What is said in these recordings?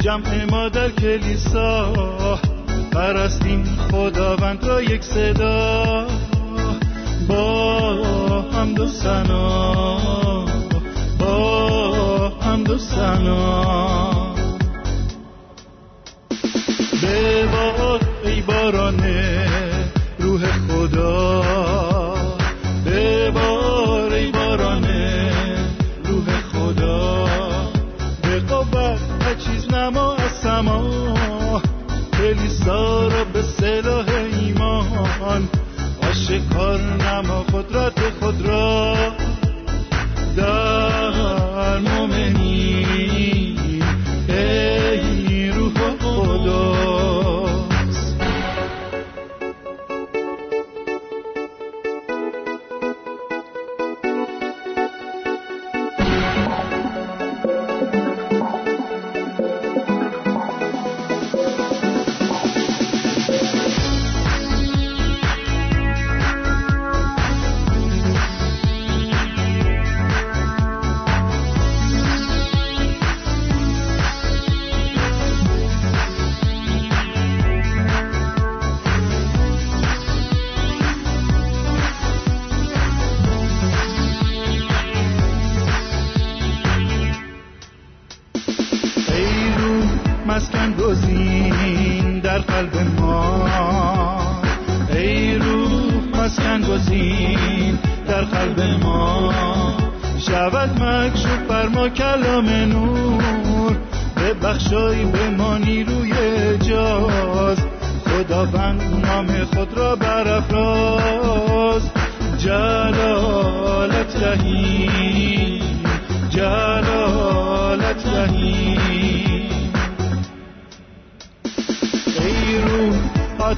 جمع ما در کلیسا. پرستیم خداوند را یک صدا. با حمد و سنا با حمد و سنا به باد ای بارانه.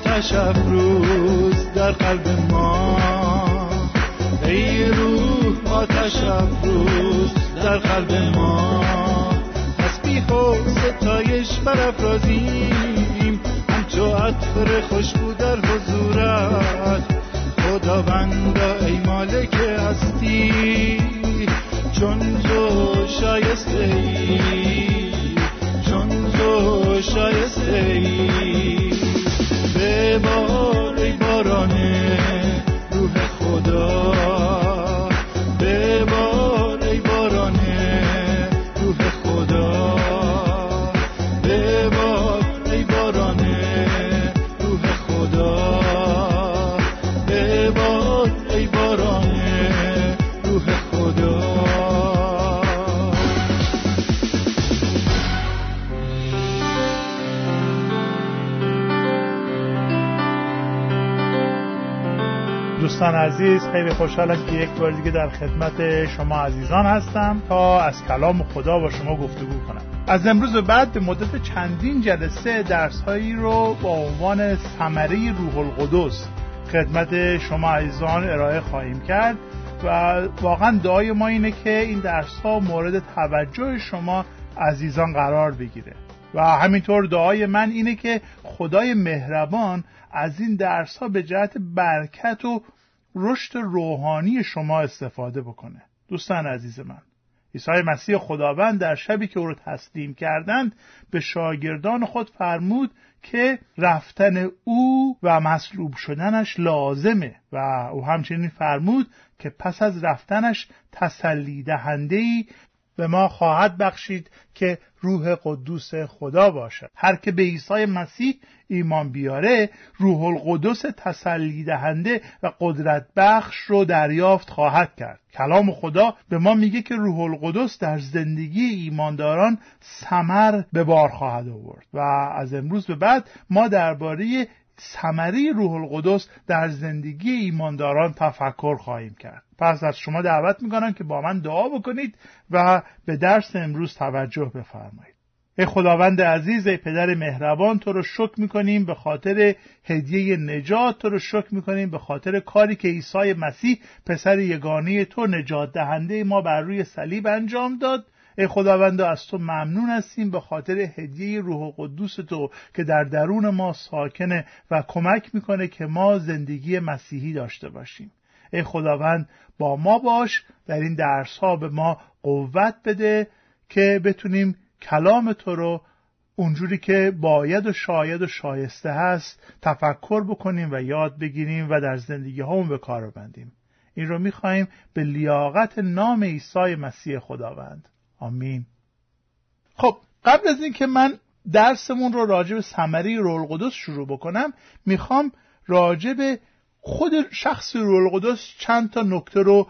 آتش افروز در قلب ما. ای روح آتش افروز در قلب ما. تسبیح و ستایش برافرازیم. همچو عطر خوشبو در حضورت. خداوندا ای مالک هستی. چون تو شایسته ای. چون تو شایسته ای. دوستان عزیز خیلی خوشحالم که یک بار دیگه در خدمت شما عزیزان هستم تا از کلام خدا با شما گفتگو کنم. از امروز بعد به مدت چندین جلسه درسهایی رو با عنوان ثمره روح القدس خدمت شما عزیزان ارائه خواهیم کرد و واقعا دعای ما اینه که این درس ها مورد توجه شما عزیزان قرار بگیره. و همینطور دعای من اینه که خدای مهربان از این درس ها به جهت برکت و رشد روحانی شما استفاده بکنه. دوستان عزیز من عیسی مسیح خداوند در شبی که او را تسلیم کردند به شاگردان خود فرمود که رفتن او و مصلوب شدنش لازمه و او همچنین فرمود که پس از رفتنش تسلی دهنده به ما خواهد بخشید که روح قدوس خدا باشد. هر که به عیسی مسیح ایمان بیاره روح القدس تسلی دهنده و قدرت بخش رو دریافت خواهد کرد. کلام خدا به ما میگه که روح القدس در زندگی ایمانداران سمر به بار خواهد آورد. و از امروز به بعد ما درباره ثمره روح القدس در زندگی ایمانداران تفکر خواهیم کرد. پس از شما دعوت می‌کنم که با من دعا بکنید و به درس امروز توجه بفرمایید. ای خداوند عزیز ای پدر مهربان تو رو شکر می‌کنیم به خاطر هدیه نجات. تو رو شکر می‌کنیم به خاطر کاری که عیسی مسیح پسر یگانه تو نجات دهنده ما بر روی صلیب انجام داد. ای خداوند از تو ممنون هستیم به خاطر هدیه روح قدوس تو که در درون ما ساکنه و کمک می‌کنه که ما زندگی مسیحی داشته باشیم. ای خداوند با ما باش در این درس ها به ما قوت بده که بتونیم کلام تو رو اونجوری که باید و شاید و شایسته هست تفکر بکنیم و یاد بگیریم و در زندگی همون به کار بندیم این رو می‌خواهیم به لیاقت نام عیسی مسیح خداوند. آمین. خب قبل از اینکه من درسمون رو راجع به ثمره رول قدس شروع بکنم می‌خوام راجع به خود شخص رول قدس چند تا نکته رو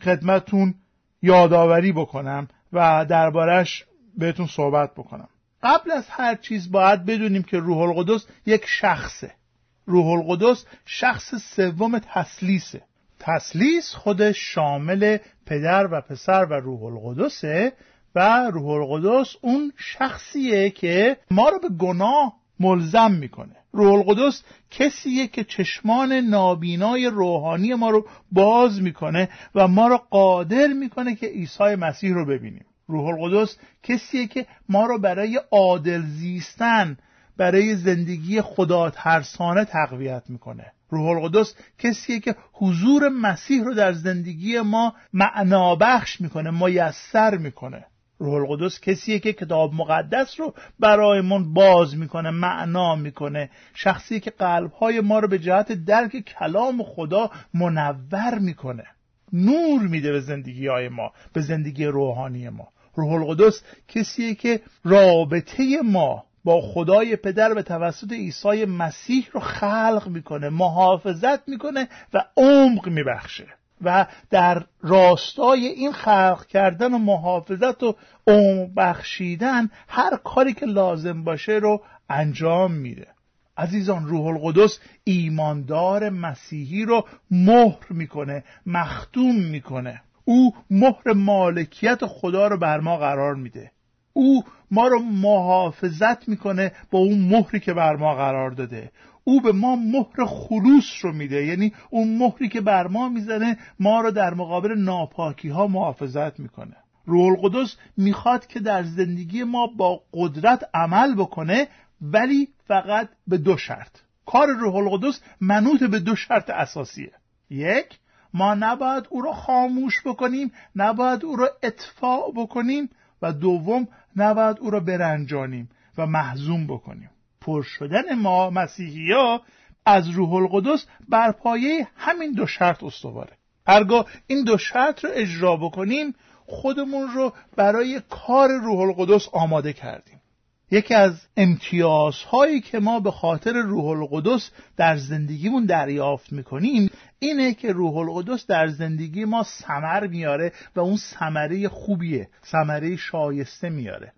خدمتون یادآوری بکنم و دربارش بهتون صحبت بکنم. قبل از هر چیز باید بدونیم که روح القدس یک شخصه. روح القدس شخص سوم تسلیسه. تسلیس خودش شامل پدر و پسر و روح القدسه و روح القدس اون شخصیه که ما رو به گناه ملزم می‌کنه. روح القدس کسیه که چشمان نابینای روحانی ما رو باز می‌کنه و ما رو قادر می‌کنه که عیسی مسیح رو ببینیم. روح القدس کسیه که ما رو برای عادل زیستن برای زندگی خدا ترسانه تقویت می‌کنه. روح القدس کسیه که حضور مسیح رو در زندگی ما معنابخش می‌کنه میسر می‌کنه. روح القدس کسیه که کتاب مقدس رو برایمون باز می‌کنه معنا می‌کنه. شخصی که قلبهای ما رو به جهت درک کلام خدا منور می‌کنه. نور میده به زندگی های ما به زندگی روحانی ما. روح القدس کسیه که رابطه ما با خدای پدر به توسط عیسی مسیح رو خلق می‌کنه محافظت می‌کنه و عمق میبخشه. و در راستای این خلق کردن و محافظت و عمق بخشیدن هر کاری که لازم باشه رو انجام میده. عزیزان روح القدس ایماندار مسیحی رو مهر می‌کنه مختوم می‌کنه. او مهر مالکیت خدا رو بر ما قرار میده. او ما رو محافظت می‌کنه با اون مهری که بر ما قرار داده. او به ما مهر خلوص رو میده. یعنی اون مهری که بر ما می‌زنه ما رو در مقابل ناپاکی ها محافظت می‌کنه. روح القدس می‌خواد که در زندگی ما با قدرت عمل بکنه ولی فقط به دو شرط. کار روح القدس منوط به دو شرط اساسیه. یک ما نباید او را خاموش بکنیم نباید او را اطفاع بکنیم. و دوم نباید او را برنجانیم و محزوم بکنیم. پر شدن ما مسیحی ها از روح القدس بر پایه همین دو شرط استواره. هرگاه این دو شرط رو اجرا بکنیم خودمون رو برای کار روح القدس آماده کردیم. یکی از امتیازهایی که ما به خاطر روح القدس در زندگیمون دریافت می‌کنیم اینه که روح القدس در زندگی ما سمر میاره و اون سمره خوبیه سمره شایسته میاره.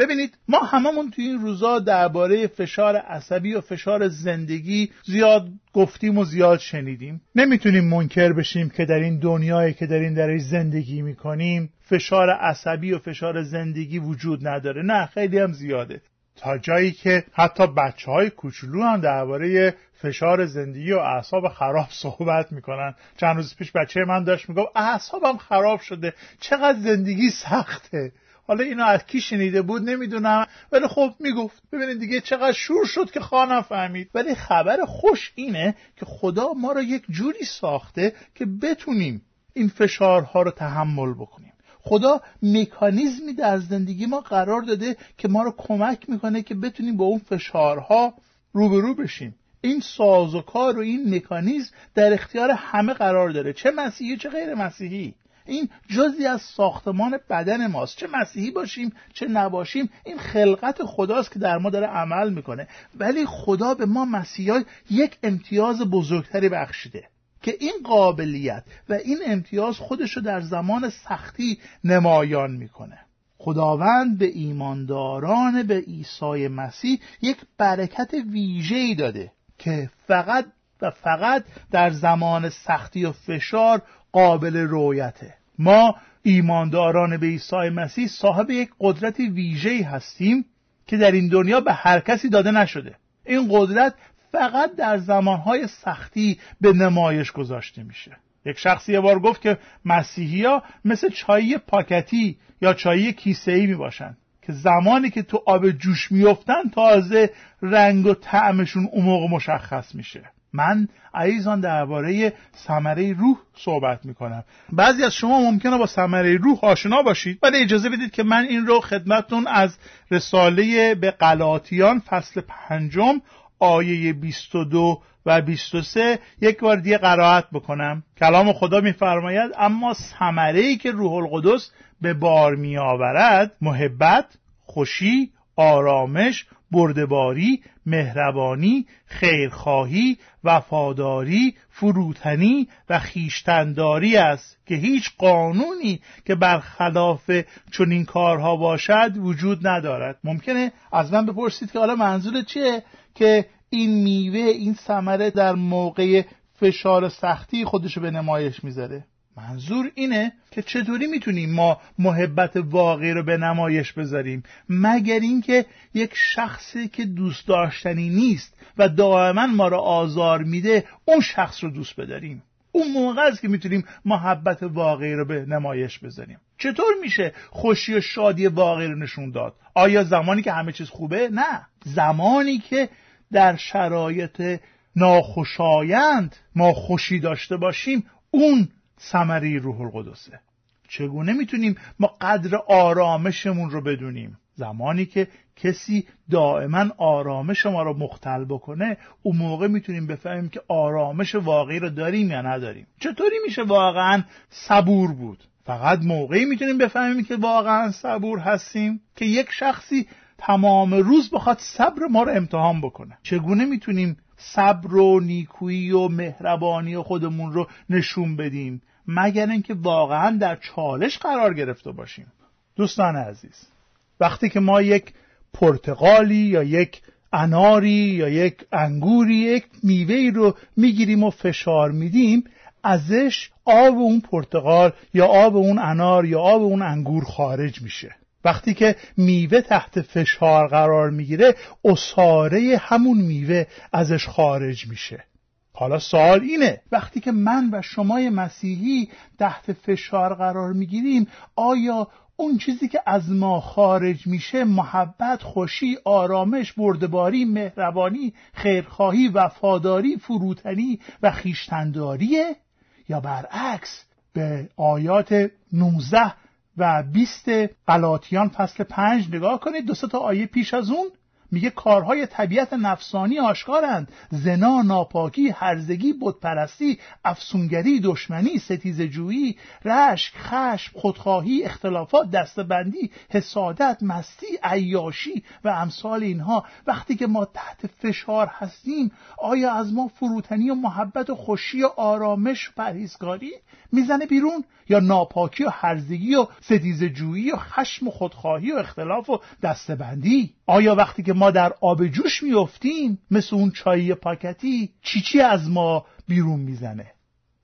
ببینید ما هممون توی این روزا درباره فشار عصبی و فشار زندگی زیاد گفتیم و زیاد شنیدیم. نمی‌تونیم منکر بشیم که در این دنیایی که در این درش زندگی می‌کنیم فشار عصبی و فشار زندگی وجود نداره. نه خیلی هم زیاده. تا جایی که حتی بچه های کوچولو هم درباره فشار زندگی و اعصاب خراب صحبت می‌کنن. چند روز پیش بچه من داشت می‌گفت اعصابم خراب شده. چقدر زندگی سخته. حالا اینو از کی شنیده بود نمی‌دونم ولی خب می‌گفت ببینید دیگه چقدر شور شد که خانم فهمید ولی خبر خوش اینه که خدا ما را یک جوری ساخته که بتونیم این فشارها رو تحمل بکنیم. خدا مکانیزمی در زندگی ما قرار داده که ما رو کمک می‌کنه که بتونیم با اون فشارها روبرو بشیم. این سازوکار و این مکانیزم در اختیار همه قرار داره. چه مسیحی چه غیر مسیحی. این جزی از ساختمان بدن ماست. چه مسیحی باشیم چه نباشیم این خلقت خداست که در ما داره عمل می‌کنه. ولی خدا به ما مسیحی یک امتیاز بزرگتری بخشیده که این قابلیت و این امتیاز خودش رو در زمان سختی نمایان می‌کنه. خداوند به ایمانداران به عیسی مسیح یک برکت ویژه‌ای داده که فقط و فقط در زمان سختی و فشار قابل رویته ما ایمانداران به عیسی مسیح صاحب یک قدرت ویژه‌ای هستیم که در این دنیا به هر کسی داده نشده. این قدرت فقط در زمانهای سختی به نمایش گذاشته میشه. یک شخصی یه بار گفت که مسیحی ها مثل چایی پاکتی یا چایی کیسه ای می باشن که زمانی که تو آب جوش میفتن تازه رنگ و طعمشون اون موقع مشخص میشه. من عزیزان درباره ثمره روح صحبت می‌کنم. بعضی از شما ممکنه با ثمره روح آشنا باشید ولی اجازه بدید که من این رو خدمتتون از رساله به غلاطیان فصل پنجم آیه 22 و 23 یک بار دیگه قرائت بکنم. کلام خدا میفرماید اما ثمره ای که روح القدس به بار می آورد محبت خوشی آرامش بردباری مهربانی خیرخواهی وفاداری فروتنی و خیشتنداری است که هیچ قانونی که برخلاف چنین کارها باشد وجود ندارد. ممکنه از من بپرسید که حالا منظور چیه که این میوه این ثمره در موقع فشار سختی خودشو به نمایش می‌ذاره؟ منظور اینه که چطوری می‌تونیم ما محبت واقعی رو به نمایش بذاریم؟ مگر اینکه یک شخصی که دوست داشتنی نیست و دائما ما رو آزار میده اون شخص رو دوست بداریم؟ اون موقع است که می‌تونیم محبت واقعی رو به نمایش بذاریم. چطور میشه خوشی و شادی واقعی رو نشون داد؟ آیا زمانی که همه چیز خوبه؟ نه. زمانی که در شرایط ناخوشایند ما خوشی داشته باشیم اون ثمری روح القدسه. چگونه می‌تونیم ما قدر آرامشمون رو بدونیم؟ زمانی که کسی دائما آرامش ما رو مختل بکنه اون موقع می‌تونیم بفهمیم که آرامش واقعی رو داریم یا نداریم. چطوری میشه واقعا صبور بود؟ فقط موقعی می‌تونیم بفهمیم که واقعا صبور هستیم که یک شخصی تمام روز بخواد صبر ما رو امتحان بکنه. چگونه می‌تونیم صبر و نیکویی و مهربانی خودمون رو نشون بدیم؟ مگر اینکه واقعا در چالش قرار گرفته باشیم. دوستان عزیز وقتی که ما یک پرتقالی یا یک اناری یا یک انگوری یک میوه رو می‌گیریم و فشار میدیم ازش آب اون پرتقال یا آب اون انار یا آب اون انگور خارج میشه. وقتی که میوه تحت فشار قرار می‌گیره اصاره همون میوه ازش خارج میشه. حالا سوال اینه وقتی که من و شمای مسیحی تحت فشار قرار می‌گیریم آیا اون چیزی که از ما خارج میشه محبت خوشی آرامش بردباری مهربانی خیرخواهی وفاداری فروتنی و خیشتنداریه یا برعکس به آیات 19 و 20 قلاتیان فصل 5 نگاه کنید دو تا آیه پیش از اون میگه کارهای طبیعت نفسانی آشکارند. زنا ناپاکی هرزگی بتپرستی افسونگری دشمنی ستیزجویی رشک خشم خودخواهی اختلافات دستبندی حسادت مستی عیاشی و امثال اینها. وقتی که ما تحت فشار هستیم آیا از ما فروتنی و محبت و خوشی و آرامش و پرهیزکاری می‌زنه بیرون؟ یا ناپاکی و هرزگی و ستیزجویی و خشم و خودخواهی و اختلاف و دستبندی؟ آیا وقتی که ما در آب جوش میافتیم مثل اون چایی پاکتی چی چی از ما بیرون می‌زنه؟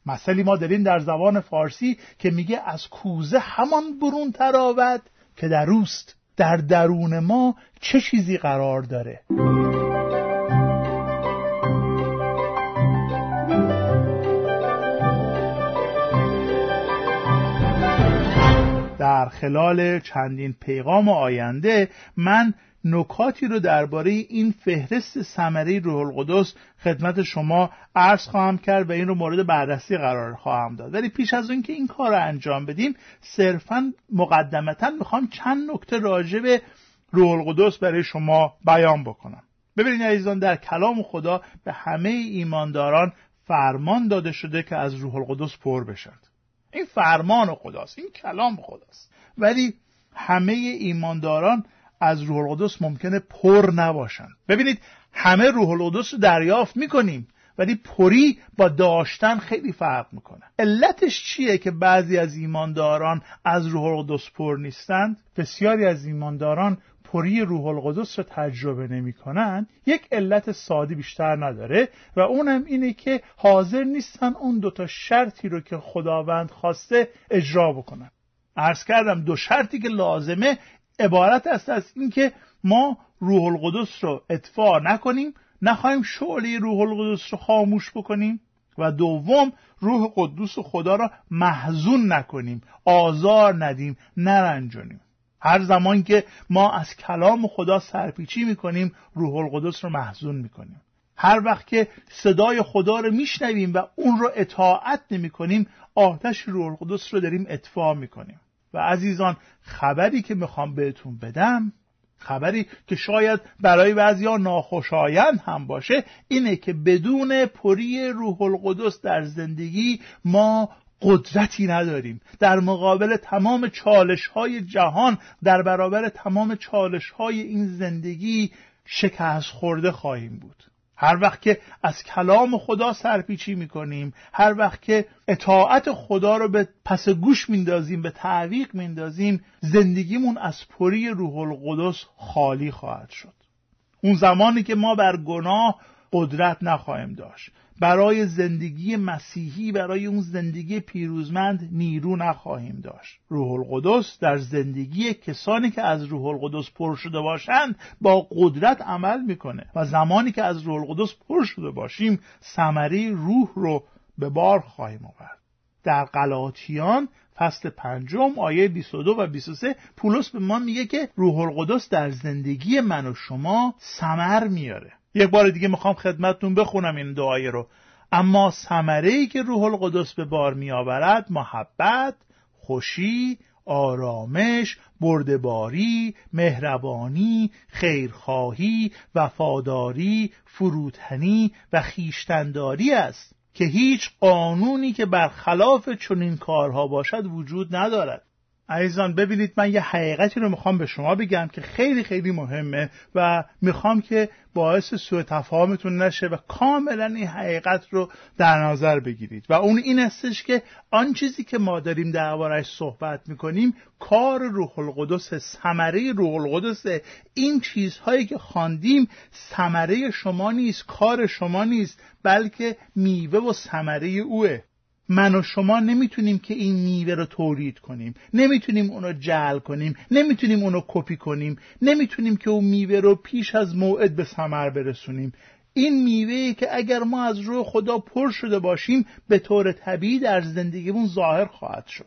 مثلی ما داریم در زبان فارسی که میگه از کوزه همان برون تراود که در روست در درون ما چه چیزی قرار داره؟ در خلال چندین پیغام آینده من نکاتی رو درباره این فهرست ثمره روح القدس خدمت شما عرض خواهم کرد و این رو مورد بررسی قرار خواهم داد. ولی پیش از اینکه این کار رو انجام بدیم صرفا مقدمتا می‌خوام چند نکته راجع به روح القدس برای شما بیان بکنم. ببینید عزیزان در کلام خدا به همه ایمانداران فرمان داده شده که از روح القدس پر بشند. این فرمان خداست این کلام خداست. ولی همه ایمانداران از روح القدس ممکنه پر نباشند ببینید همه روح القدس رو دریافت می‌کنیم ولی پری با داشتن خیلی فرق می‌کنه. علتش چیه که بعضی از ایمانداران از روح القدس پر نیستند؟ بسیاری از ایمانداران پری روح القدس رو تجربه نمی کنن یک علت ساده بیشتر نداره و اونم اینه که حاضر نیستن اون دوتا شرطی رو که خداوند خواسته اجرا بکنن. عرض کردم دو شرطی که لازمه عبارت است از اینکه ما روح القدس رو اطفاع نکنیم نخواهیم شعله روح القدس رو خاموش بکنیم و دوم روح قدوس خدا را محزون نکنیم آزار ندیم نرنجانیم هر زمان که ما از کلام خدا سرپیچی می‌کنیم روح القدس رو محزون می‌کنیم. هر وقت که صدای خدا رو میشنویم و اون رو اطاعت نمی کنیم آتش روح القدس رو داریم اطفاع می‌کنیم. و عزیزان خبری که می‌خوام بهتون بدم خبری که شاید برای بعضیا ناخوشایند هم باشه اینه که بدون پری روح القدس در زندگی ما قدرتی نداریم. در مقابل تمام چالش های جهان در برابر تمام چالش های این زندگی شکست خورده خواهیم بود. هر وقت که از کلام خدا سرپیچی می‌کنیم هر وقت که اطاعت خدا رو به پس گوش میندازیم به تعویق میندازیم زندگیمون از پری روح القدس خالی خواهد شد. اون زمانی که ما بر گناه قدرت نخواهیم داشت. برای زندگی مسیحی برای اون زندگی پیروزمند نیرو نخواهیم داشت. روح القدس در زندگی کسانی که از روح القدس پر شده باشند با قدرت عمل می‌کنه. و زمانی که از روح القدس پر شده باشیم ثمره روح رو به بار خواهیم آورد. در غلاطیان فصل پنجم آیه 22 و 23 پولس به ما میگه که روح القدس در زندگی من و شما ثمر میاره. یک بار دیگه می‌خوام خدمتتون بخونم این دعای رو. اما ثمره ای که روح القدس به بار میآورد محبت خوشی آرامش بردباری مهربانی خیرخواهی وفاداری فروتنی و خیشتنداری است که هیچ قانونی که برخلاف چنین کارها باشد وجود ندارد. عزیزان ببینید من یه حقیقتی رو می‌خوام به شما بگم که خیلی خیلی مهمه و می‌خوام که باعث سوء تفاهمتون نشه و کاملا این حقیقت رو در نظر بگیرید. و اون این استش که آن چیزی که ما داریم دربارش صحبت می‌کنیم کار روح القدس ثمره روح القدس این چیزهایی که خواندیم ثمره شما نیست کار شما نیست بلکه میوه و ثمره اوه. من و شما نمی‌تونیم که این میوه رو تولید کنیم. نمی‌تونیم اونو جعل کنیم. نمی‌تونیم اونو کپی کنیم. نمی‌تونیم که اون میوه رو پیش از موعد به ثمر برسونیم. این میوه که اگر ما از روح خدا پر شده باشیم به طور طبیعی در زندگیمون ظاهر خواهد شد.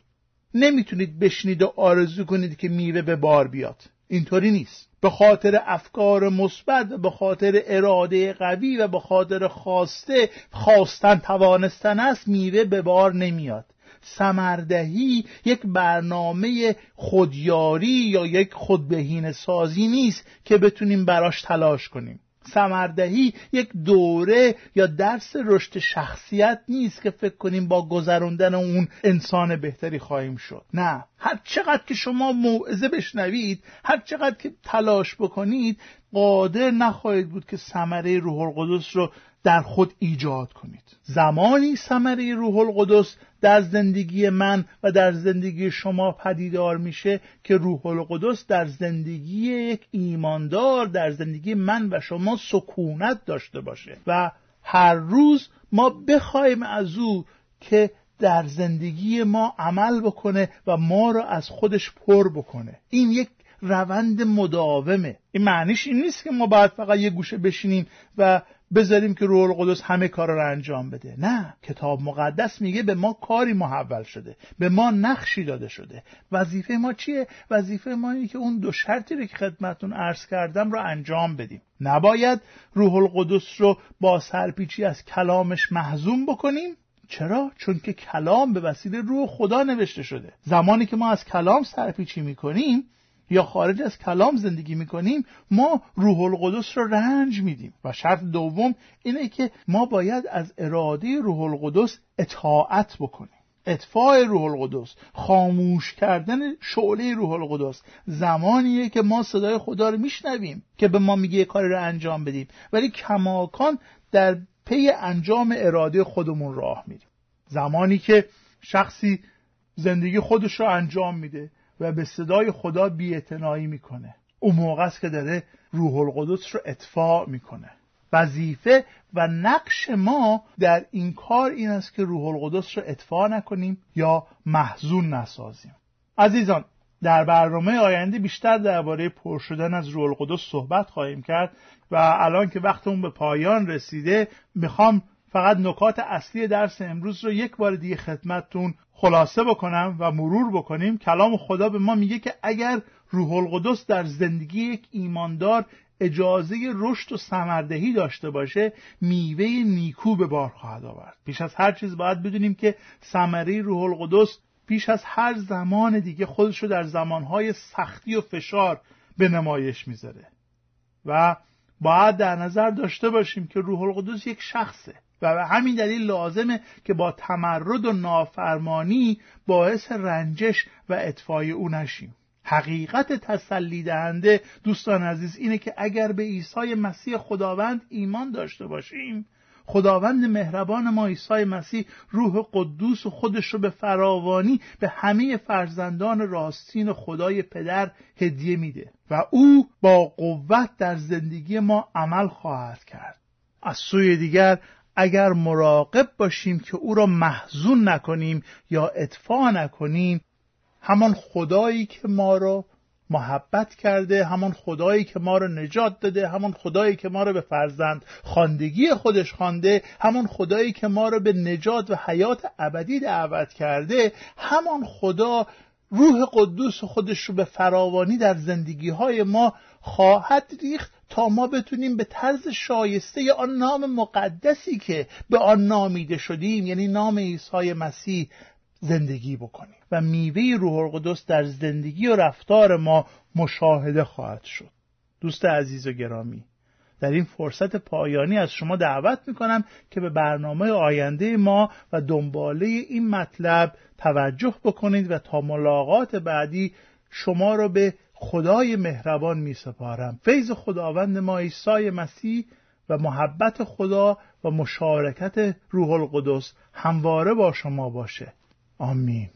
نمی‌تونید بشنید و آرزو کنید که میوه به بار بیاد. اینطوری نیست. به خاطر افکار مثبت و به خاطر اراده قوی و به خاطر خواسته خواستن توانستن است میوه به بار نمیاد. سمردهی یک برنامه خودیاری یا یک خودبهین سازی نیست که بتونیم براش تلاش کنیم. سمردهی یک دوره یا درس رشد شخصیت نیست که فکر کنیم با گذراندن اون انسان بهتری خواهیم شد. نه. هر چقدر که شما موعظه بشنوید هر چقدر که تلاش بکنید قادر نخواهید بود که ثمره روح القدس رو در خود ایجاد کنید. زمانی ثمره روح القدس در زندگی من و در زندگی شما پدیدار میشه که روح القدس در زندگی یک ایماندار در زندگی من و شما سکونت داشته باشه. و هر روز ما بخوایم از او که در زندگی ما عمل بکنه و ما رو از خودش پر بکنه. این یک روند مداومه. این معنیش این نیست که ما باید فقط یه گوشه بشینیم و بذاریم که روح القدس همه کار رو انجام بده. نه کتاب مقدس میگه به ما کاری محول شده به ما نقشی داده شده. وظیفه ما چیه؟ وظیفه ما اینه که اون دو شرطی رو که خدمتون عرض کردم رو انجام بدیم. نباید روح القدس رو با سرپیچی از کلامش محزوم بکنیم. چرا؟ چون که کلام به وسیله روح خدا نوشته شده. زمانی که ما از کلام سرپیچی می‌کنیم یا خارج از کلام زندگی می‌کنیم ما روح القدس رو رنج میدیم. و شرط دوم اینه که ما باید از اراده روح القدس اطاعت بکنیم. اطفاع روح القدس خاموش کردن شعله روح القدس. زمانیه که ما صدای خدا رو میشنویم که به ما میگه کاری رو انجام بدیم. ولی کماکان در پی انجام اراده خودمون راه میریم. زمانی که شخصی زندگی خودش رو انجام میده و به صدای خدا بیاعتنایی می‌کنه. اون موقع است که داره روح القدس رو اطفاع می‌کنه. وظیفه و نقش ما در این کار این است که روح القدس رو اطفاع نکنیم یا محزون نسازیم. عزیزان در برنامه آینده بیشتر درباره پر شدن از روح القدس صحبت خواهیم کرد و الان که وقتمون به پایان رسیده می‌خوام فقط نکات اصلی درس امروز رو یک بار دیگه خدمتتون خلاصه بکنم و مرور بکنیم. کلام خدا به ما میگه که اگر روح القدس در زندگی یک ایماندار اجازه رشد و سمردهی داشته باشه میوه نیکو به بار خواهد آورد. پیش از هر چیز باید بدونیم که ثمره روح القدس بیش از هر زمان دیگه خودش رو در زمانهای سختی و فشار به نمایش می‌ذاره. و باید در نظر داشته باشیم که روح القدس یک شخصه. و به همین دلیل لازمه که با تمرد و نافرمانی باعث رنجش و اطفای او نشیم. حقیقت تسلی دهنده دوستان عزیز اینه که اگر به عیسی مسیح خداوند ایمان داشته باشیم خداوند مهربان ما عیسی مسیح روح قدوس و خودش رو به فراوانی به همه فرزندان راستین خدای پدر هدیه میده و او با قوت در زندگی ما عمل خواهد کرد. از سوی دیگر اگر مراقب باشیم که او را محزون نکنیم یا اطفاع نکنیم همان خدایی که ما را محبت کرده همان خدایی که ما را نجات داده همان خدایی که ما را به فرزند خواندگی خودش خوانده همان خدایی که ما را به نجات و حیات ابدی دعوت کرده همان خدا روح قدوس خودش رو به فراوانی در زندگی های ما خواهد ریخت تا ما بتونیم به طرز شایسته آن نام مقدسی که به آن نامیده شدیم یعنی نام عیسی مسیح زندگی بکنیم. و میوه روح القدس در زندگی و رفتار ما مشاهده خواهد شد. دوست عزیز و گرامی در این فرصت پایانی از شما دعوت می‌کنم که به برنامه آینده ما و دنباله این مطلب توجه بکنید و تا ملاقات بعدی شما را به خدای مهربان می سپارم. فیض خداوند ما عیسی مسیح و محبت خدا و مشارکت روح القدس همواره با شما باشه. آمین.